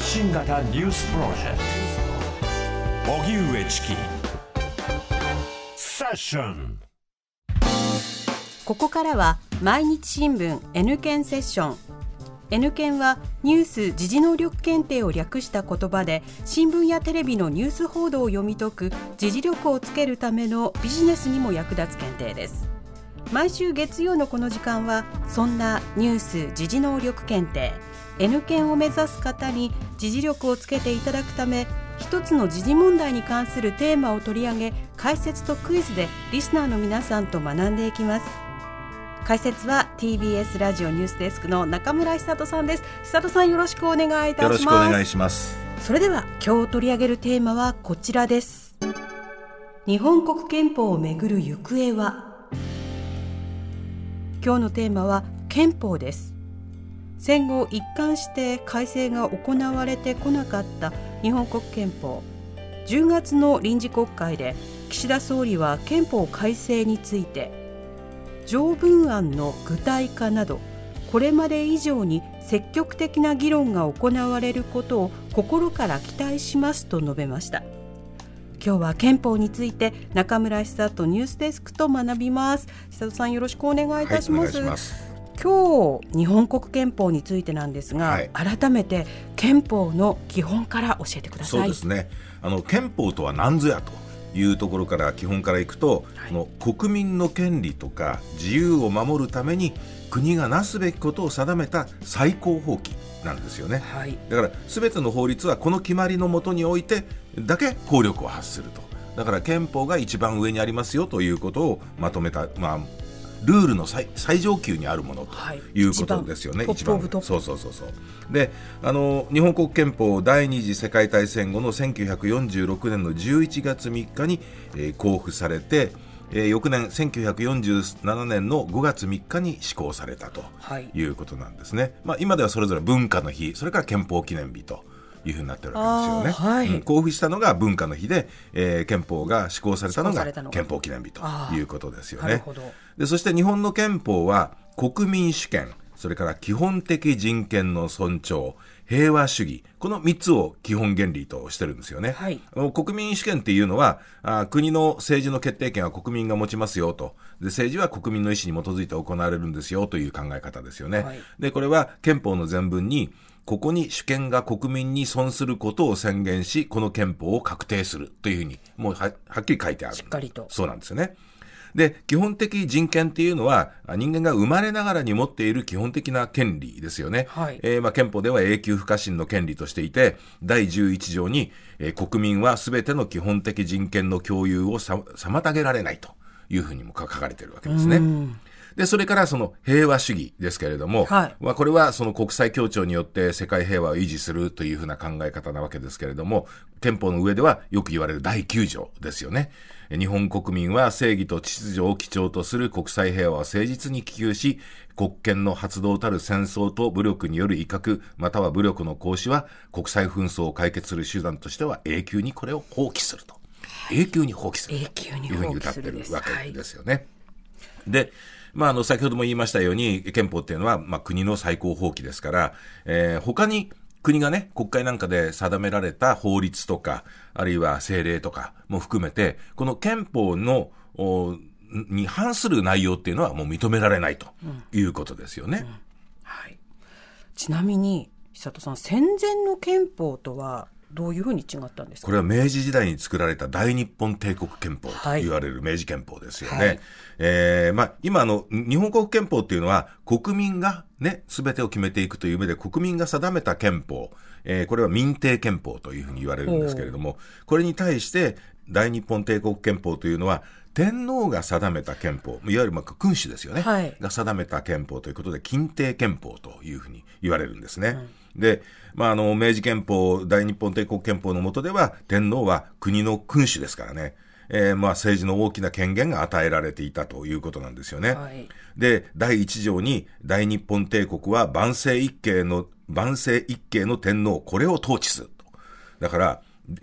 発信型ニュースプロジェクト。荻上チキ。セッション。ここからは毎日新聞 N 検セッション。N 検はニュース・時事能力検定を略した言葉で新聞やテレビのニュース報道を読み解く時事力をつけるためのビジネスにも役立つ検定です。毎週月曜のこの時間はそんなニュース・時事能力検定 N 検を目指す方に時事力をつけていただくため一つの時事問題に関するテーマを取り上げ解説とクイズでリスナーの皆さんと学んでいきます。解説は TBS ラジオニュースデスクの中村久人さんです。久人さんよろしくお願いいたします。よろしくお願いします。それでは今日取り上げるテーマはこちらです。日本国憲法をめぐる行方は？今日のテーマは憲法です。戦後一貫して改正が行われてこなかった日本国憲法。10月の臨時国会で岸田総理は憲法改正について条文案の具体化などこれまで以上に積極的な議論が行われることを心から期待しますと述べました。今日は憲法について中村久人ニュースデスクと学びます。久人さんよろしくお願いいたします,、はい、ます。今日日本国憲法についてなんですが、はい、改めて憲法の基本から教えてください。そうですね。あの憲法とは何ぞやというところから基本からいくと、はい、の国民の権利とか自由を守るために国がなすべきことを定めた最高法規なんですよね、はい、だから全ての法律はこの決まりのもとにおいてだけ効力を発すると。だから憲法が一番上にありますよということをまとめた、まあ、ルールの最最上級にあるものとい。うことですよね、はい、一番。そうそうそうそう。であの日本国憲法第二次世界大戦後の1946年の11月3日に、えー、公布されてえー、翌年1947年の5月3日に施行されたとい。うことなんですね、はい、まあ、今ではそれぞれ文化の日それから憲法記念日というふうになってるわけですよね、はい。うん、公布したのが文化の日で、えー、憲法が施行されたのが憲法記念日ということですよね。でそして日本の憲法は国民主権それから基本的人権の尊重平和主義、この3つを基本原理としてるんですよね。はい、国民主権っていうのはあ、国の政治の決定権は国民が持ちますよと。で、政治は国民の意思に基づいて行われるんですよという考え方ですよね。はい、で、これは憲法の前文に、ここに主権が国民に損することを宣言し、この憲法を確定するというふうに、もうははっきり書いてある。しっかりと。そうなんですよね。で、基本的人権っていうのは、人間が生まれながらに持っている基本的な権利ですよね。はい、えー、まあ、憲法では永久不可侵の権利としていて、第11条に、えー、国民は全ての基本的人権の共有を妨げられないというふうにも書かれているわけですね。で、それからその平和主義ですけれども、はい、まあこれはその国際協調によって世界平和を維持するというふうな考え方なわけですけれども、憲法の上ではよく言われる第9条ですよね。日本国民は正義と秩序を基調とする国際平和を誠実に希求し、国権の発動たる戦争と武力による威嚇、または武力の行使は国際紛争を解決する手段としては永久にこれを放棄すると。永久に放棄するというふうに歌ってるわけですよね。はい、で、まあ、あの、先ほども言いましたように、憲法っていうのは、まあ、国の最高法規ですから、えー、他に国がね、国会なんかで定められた法律とか、あるいは政令とかも含めて、この憲法の、に反する内容っていうのはもう認められないということですよね。うんうん、はい。ちなみに、久人さん、戦前の憲法とはどういうふうに違ったんですか？これは明治時代に作られた大日本帝国憲法と言われる明治憲法ですよね。はい、えー、まあ、今の日本国憲法っていうのは国民がね、すべてを決めていくという目で国民が定めた憲法、えー、これは民定憲法というふうに言われるんですけれども、これに対して大日本帝国憲法というのは天皇が定めた憲法、いわゆるまあ君主ですよね、はい、が定めた憲法ということで、近帝憲法というふうに言われるんですね。うん、で、まあ、あの、明治憲法、大日本帝国憲法の下では、天皇は国の君主ですからね。えー、まあ政治の大きな権限が与えられていたということなんですよね。はい、で、第一条に大日本帝国は万世一系の、万世一系の天皇、これを統治すると。だから、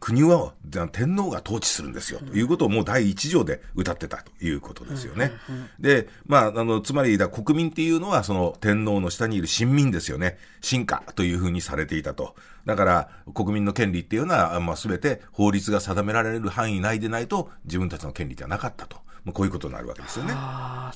国は天皇が統治するんですよ、ということをもう第一条で歌ってたということですよね。で、まあ、あの、つまりだ国民っていうのはその天皇の下にいる臣民ですよね。臣下というふうにされていたと。だから国民の権利っていうのは、まあ、全て法律が定められる範囲内でないと自分たちの権利ではなかったと。まあ、こういうことになるわけですよね。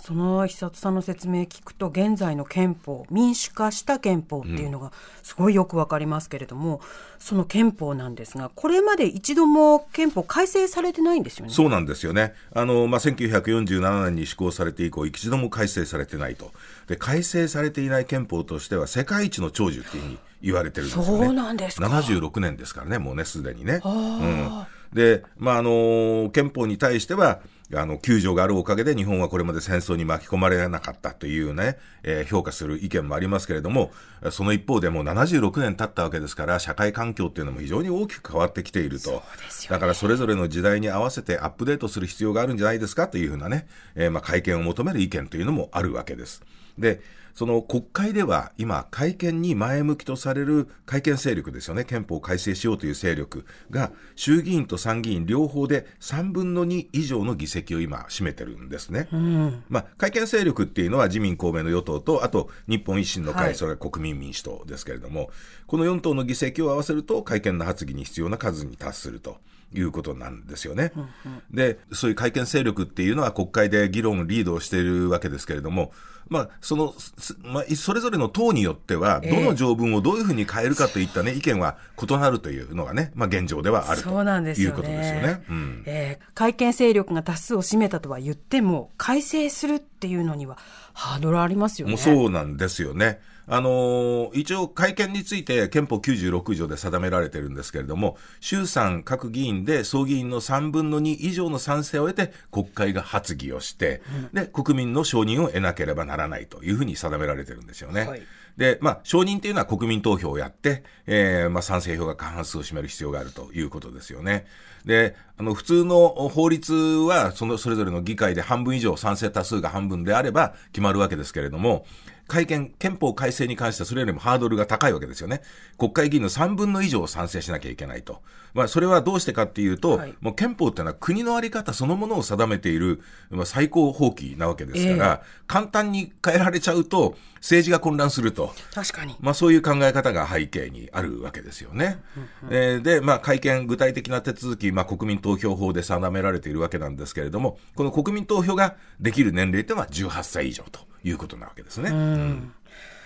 その久里さんの説明聞くと現在の憲法民主化した憲法っていうのがすごいよくわかりますけれども、うん、その憲法なんですがこれまで一度も憲法改正されてないんですよね。そうなんですよね。あのまあ1947年に施行されて以降一度も改正されてないと。で改正されていない憲法としては世界一の長寿っていうふうに言われてるんですよね。そうなんですか。76年ですからねもうねすでにね。うん、でまああの憲法に対してはあの、救助があるおかげで日本はこれまで戦争に巻き込まれなかったというね、えー、評価する意見もありますけれども、その一方でもう76年経ったわけですから、社会環境っていうのも非常に大きく変わってきていると。ね、だからそれぞれの時代に合わせてアップデートする必要があるんじゃないですかというふうなね、えー、まあ、会見を求める意見というのもあるわけです。で、その国会では今、改憲に前向きとされる改憲勢力ですよね、憲法を改正しようという勢力が、衆議院と参議院両方で3分の2以上の議席を今、占めてるんですね。うん、まあ、改憲勢力っていうのは自民、公明の与党と、あと日本維新の会、はい、それから国民民主党ですけれども、この4党の議席を合わせると、改憲の発議に必要な数に達すると。いうことなんですよね。うんうん、で、そういう改憲勢力っていうのは国会で議論、リードをしているわけですけれども、まあ、その、まあ、それぞれの党によっては、どの条文をどういうふうに変えるかといったね、えー、意見は異なるというのがね、まあ、現状ではあるということですよね。うん、えー、改憲勢力が多数を占めたとは言っても、改正するっていうのには、ハードルありますよね。もうそうなんですよね。あのー、一応会見について憲法96条で定められてるんですけれども、衆参各議員で総議員の3分の2以上の賛成を得て国会が発議をして、うん、で、国民の承認を得なければならないというふうに定められてるんですよね。はいで、まあ、承認というのは国民投票をやって、えー、まあ、賛成票が過半数を占める必要があるということですよね。で、あの、普通の法律は、その、それぞれの議会で半分以上、賛成多数が半分であれば決まるわけですけれども、改憲、憲法改正に関してはそれよりもハードルが高いわけですよね。国会議員の3分の以上を賛成しなきゃいけないと。まあ、それはどうしてかっていうと、はい、もう憲法っていうのは国のあり方そのものを定めている、まあ、最高法規なわけですから、えー、簡単に変えられちゃうと、政治が混乱すると。確かに。まあ、そういう考え方が背景にあるわけですよね。うんうん、えー、で、まあ、会見、具体的な手続き、まあ、国民投票法で定められているわけなんですけれども、この国民投票ができる年齢っていうのは18歳以上ということなわけですね。うん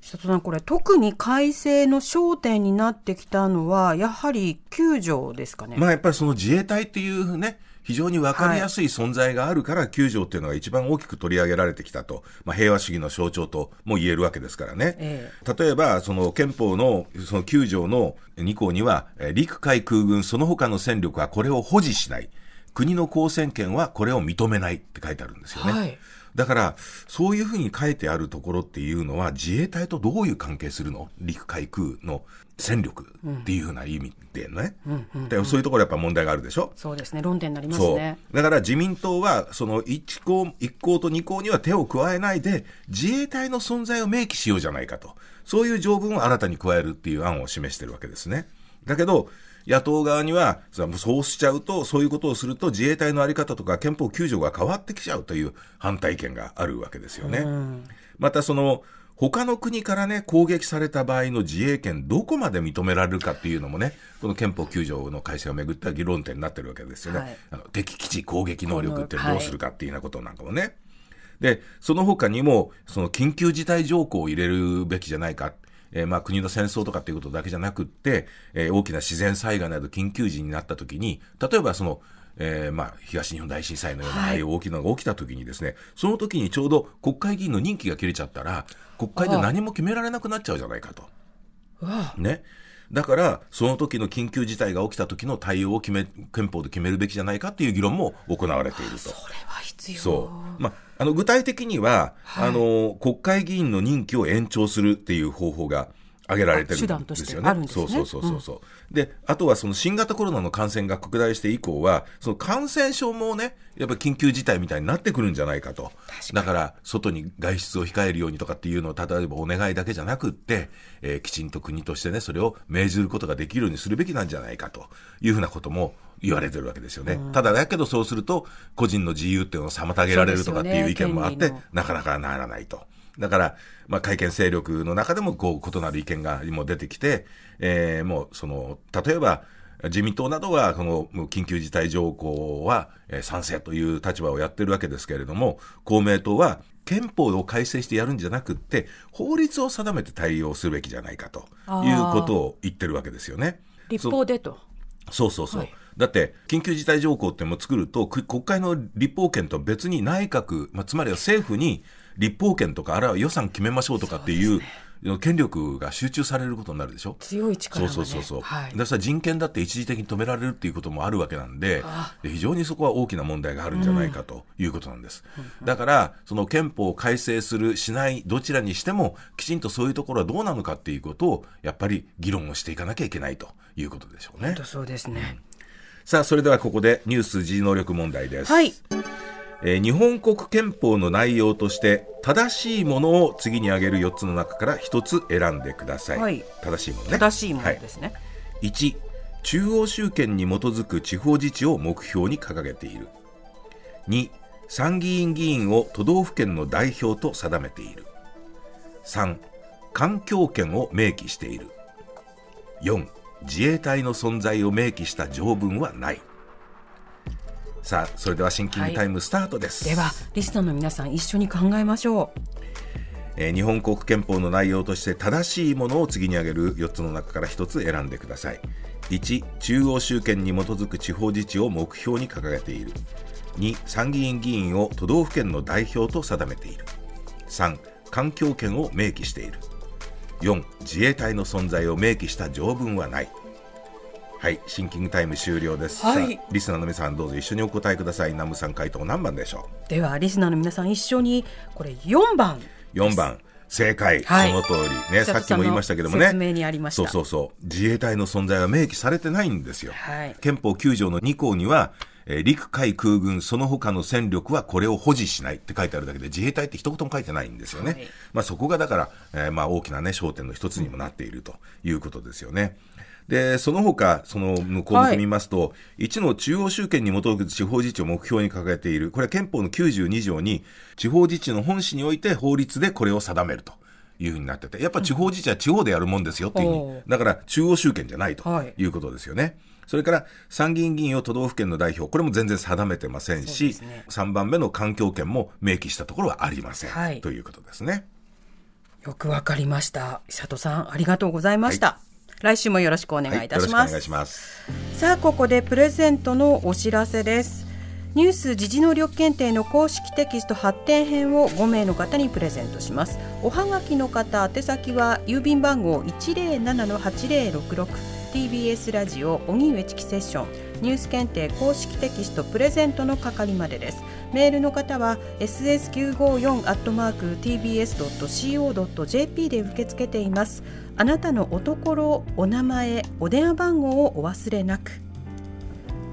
久里さんこれ特に改正の焦点になってきたのはやはり救助ですかね。まあやっぱりその自衛隊っていうね非常に分かりやすい存在があるから、救助っていうのが一番大きく取り上げられてきたと、まあ、平和主義の象徴とも言えるわけですからね。えー、例えば、その憲法のその9条の2項には、陸海空軍その他の戦力はこれを保持しない。国の公選権はこれを認めないって書いてあるんですよね。はいだから、そういうふうに書いてあるところっていうのは、自衛隊とどういう関係するの？陸海空の戦力っていうふうな意味でね、でそういうところやっぱ問題があるでしょ？そうですね、論点になりますね。だから自民党は、その1項、1項と2項には手を加えないで、自衛隊の存在を明記しようじゃないかと。そういう条文を新たに加えるっていう案を示してるわけですね。だけど、野党側には、そうしちゃうと、そういうことをすると、自衛隊の在り方とか憲法9条が変わってきちゃうという反対意見があるわけですよね。また、その、他の国からね、攻撃された場合の自衛権、どこまで認められるかっていうのもね、この憲法9条の改正をめぐった議論点になってるわけですよね。はい、あの敵基地攻撃能力ってどうするかっていうようなことなんかもね。はい、で、その他にも、その緊急事態条項を入れるべきじゃないか。えー、まあ国の戦争とかっていうことだけじゃなくって、えー、大きな自然災害など緊急時になった時に、例えばその、えー、まあ、東日本大震災のような、ああいう大きなのが起きた時にですね、その時にちょうど国会議員の任期が切れちゃったら、国会で何も決められなくなっちゃうじゃないかと。ね。だから、その時の緊急事態が起きた時の対応を決め、憲法で決めるべきじゃないかっていう議論も行われていると。それは必要。そう。まあ、あの、具体的には、はい、あの、国会議員の任期を延長するっていう方法が挙げられてるんですよね。ねそうそうそうそうそう、うん、で、あとはその新型コロナの感染が拡大して以降は、その感染症もね、やっぱり緊急事態みたいになってくるんじゃないかと。だから、外に外出を控えるようにとかっていうのを、例えばお願いだけじゃなくって、えー、きちんと国としてね、それを命じることができるようにするべきなんじゃないかというふうなことも言われてるわけですよね。うん、ただだけどそうすると、個人の自由っていうのを妨げられるとかっていう意見もあって、ね、なかなかならないと。だから、まあ、会見勢力の中でも、こう、異なる意見がも出てきて、えー、もう、その、例えば、自民党などは、この緊急事態条項は、えー、賛成という立場をやってるわけですけれども、公明党は、憲法を改正してやるんじゃなくって、法律を定めて対応するべきじゃないかということを言ってるわけですよね。立法でと。そうそうそう。はいだって、緊急事態条項っても作ると、国会の立法権と別に内閣、まあ、つまりは政府に立法権とか、あるいは予算決めましょうとかっていう、権力が集中されることになるでしょ？強い力、ね、そうそうそうそう、はい、だから人権だって一時的に止められるっていうこともあるわけなんでで非常にそこは大きな問題があるんじゃないかということなんです、うん、だからその憲法を改正するしないどちらにしてもきちんとそういうところはどうなのかっていうことをやっぱり議論をしていかなきゃいけないということでしょうね。本当そうですね、さあそれではここでニュース時能力問題です。はい。えー、日本国憲法の内容として正しいものを次に挙げる4つの中から1つ選んでください、はい、正しいものね。正しいものですね、はい、1中央集権に基づく地方自治を目標に掲げている。2参議院議員を都道府県の代表と定めている。3環境権を明記している。4自衛隊の存在を明記した条文はない。さあそれではシンキングタイムスタートです、はい、ではリスナーの皆さん一緒に考えましょう。えー、日本国憲法の内容として正しいものを次に挙げる4つの中から1つ選んでください。1中央集権に基づく地方自治を目標に掲げている。2参議院議員を都道府県の代表と定めている。3環境権を明記している4自衛隊の存在を明記した条文はない。はいシンキングタイム終了です、はい、リスナーの皆さんどうぞ一緒にお答えください。南部さん回答何番でしょう？ではリスナーの皆さん一緒にこれ4番。4番。正解、はい、その通りね。さっきも言いましたけどもね。そうそうそう。自衛隊の存在は明記されてないんですよ、はい、憲法9条の2項にはえー、陸海空軍その他の戦力はこれを保持しないって書いてあるだけで自衛隊って一言も書いてないんですよね。はい、まあそこがだから、えー、まあ大きなね焦点の一つにもなっているということですよね。で、その他、その項目見ますと、はい、1の中央集権に基づく地方自治を目標に掲げている、これは憲法の92条に、地方自治の本旨において法律でこれを定めると。いうふうになってて、やっぱ地方自治は地方でやるもんですよっていうふうに、だから中央集権じゃないということですよね。はいそれから参議院議員を都道府県の代表、これも全然定めてませんし、ね、3番目の環境権も明記したところはありません、はい、ということですね。よくわかりました。佐藤さん、ありがとうございました。はい来週もよろしくお願いいたします。はい、ますさあここでプレゼントのお知らせです。ニュース時事能力検定の公式テキスト発展編を5名の方にプレゼントします。おはがきの方、宛先は郵便番号107-8066 TBS ラジオ荻上チキセッションニュース検定公式テキストプレゼントの係までです。メールの方は ss954-tbs.co.jp で受け付けています。あなたのおところ、お名前、お電話番号をお忘れなく。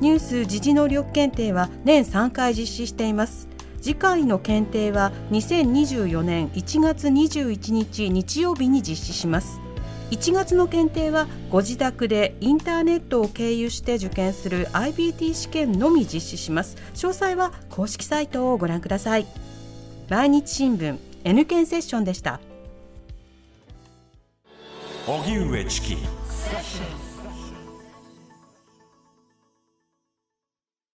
ニュース時事能力検定は年3回実施しています。次回の検定は2024年1月21日日曜日に実施します。1月の検定はご自宅でインターネットを経由して受験する IBT 試験のみ実施します。詳細は公式サイトをご覧ください。毎日新聞 N 検セッションでした。荻上チキ